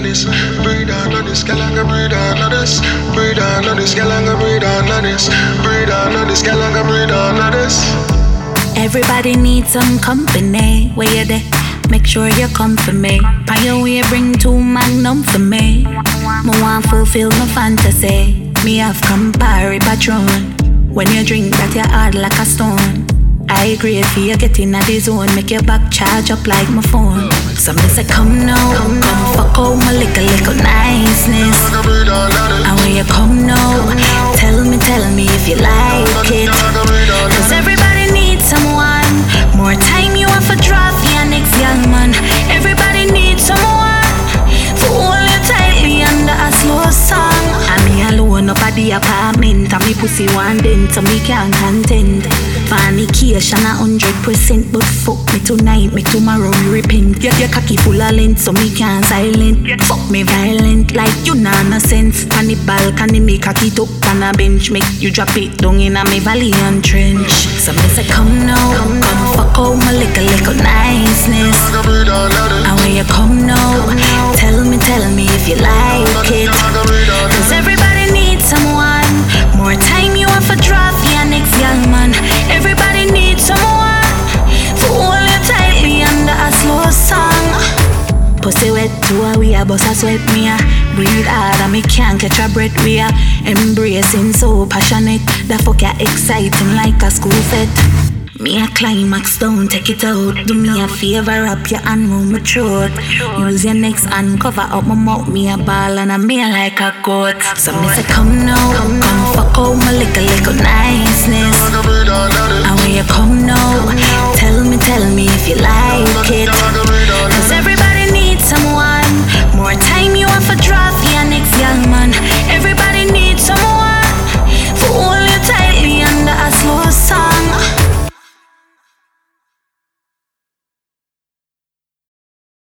on this. Breathe on this, girl, I go breathe on this. Breathe on this, girl, I go breathe on this. Breathe on this, girl, I go breathe on this. Everybody needs some company. Where you there? Make sure you come for me. By your way, bring two magnum for me. Me want fulfill my fantasy. Me have come Campari Patron. When you drink that, you hard like a stone. I agree for you get in the zone, make your back charge up like my phone. Some say come now, the apartment. And me pussy one dent, so me can't content. Fornication a hundred percent, but fuck me tonight, me tomorrow me repent. Your, your cocky full of length, so me can't silent. yeah. Fuck me violent, like you nah no sense. On the balcony, me cocky up on a bench, make you drop it down in a me valley and trench. So me say come now, come, come fuck out Pussy wet to a we a bust a sweat me a Breathe hard and me can't catch a breath we a Embracing so passionate The fuck ya exciting like a school fet me a climax down, take it out. Do me a favor, wrap your hand round my throat. Use your next hand, cover up my mouth. Me a ball and I me like a goat. So me say come now, come, come fuck out my little little. trust your next young man.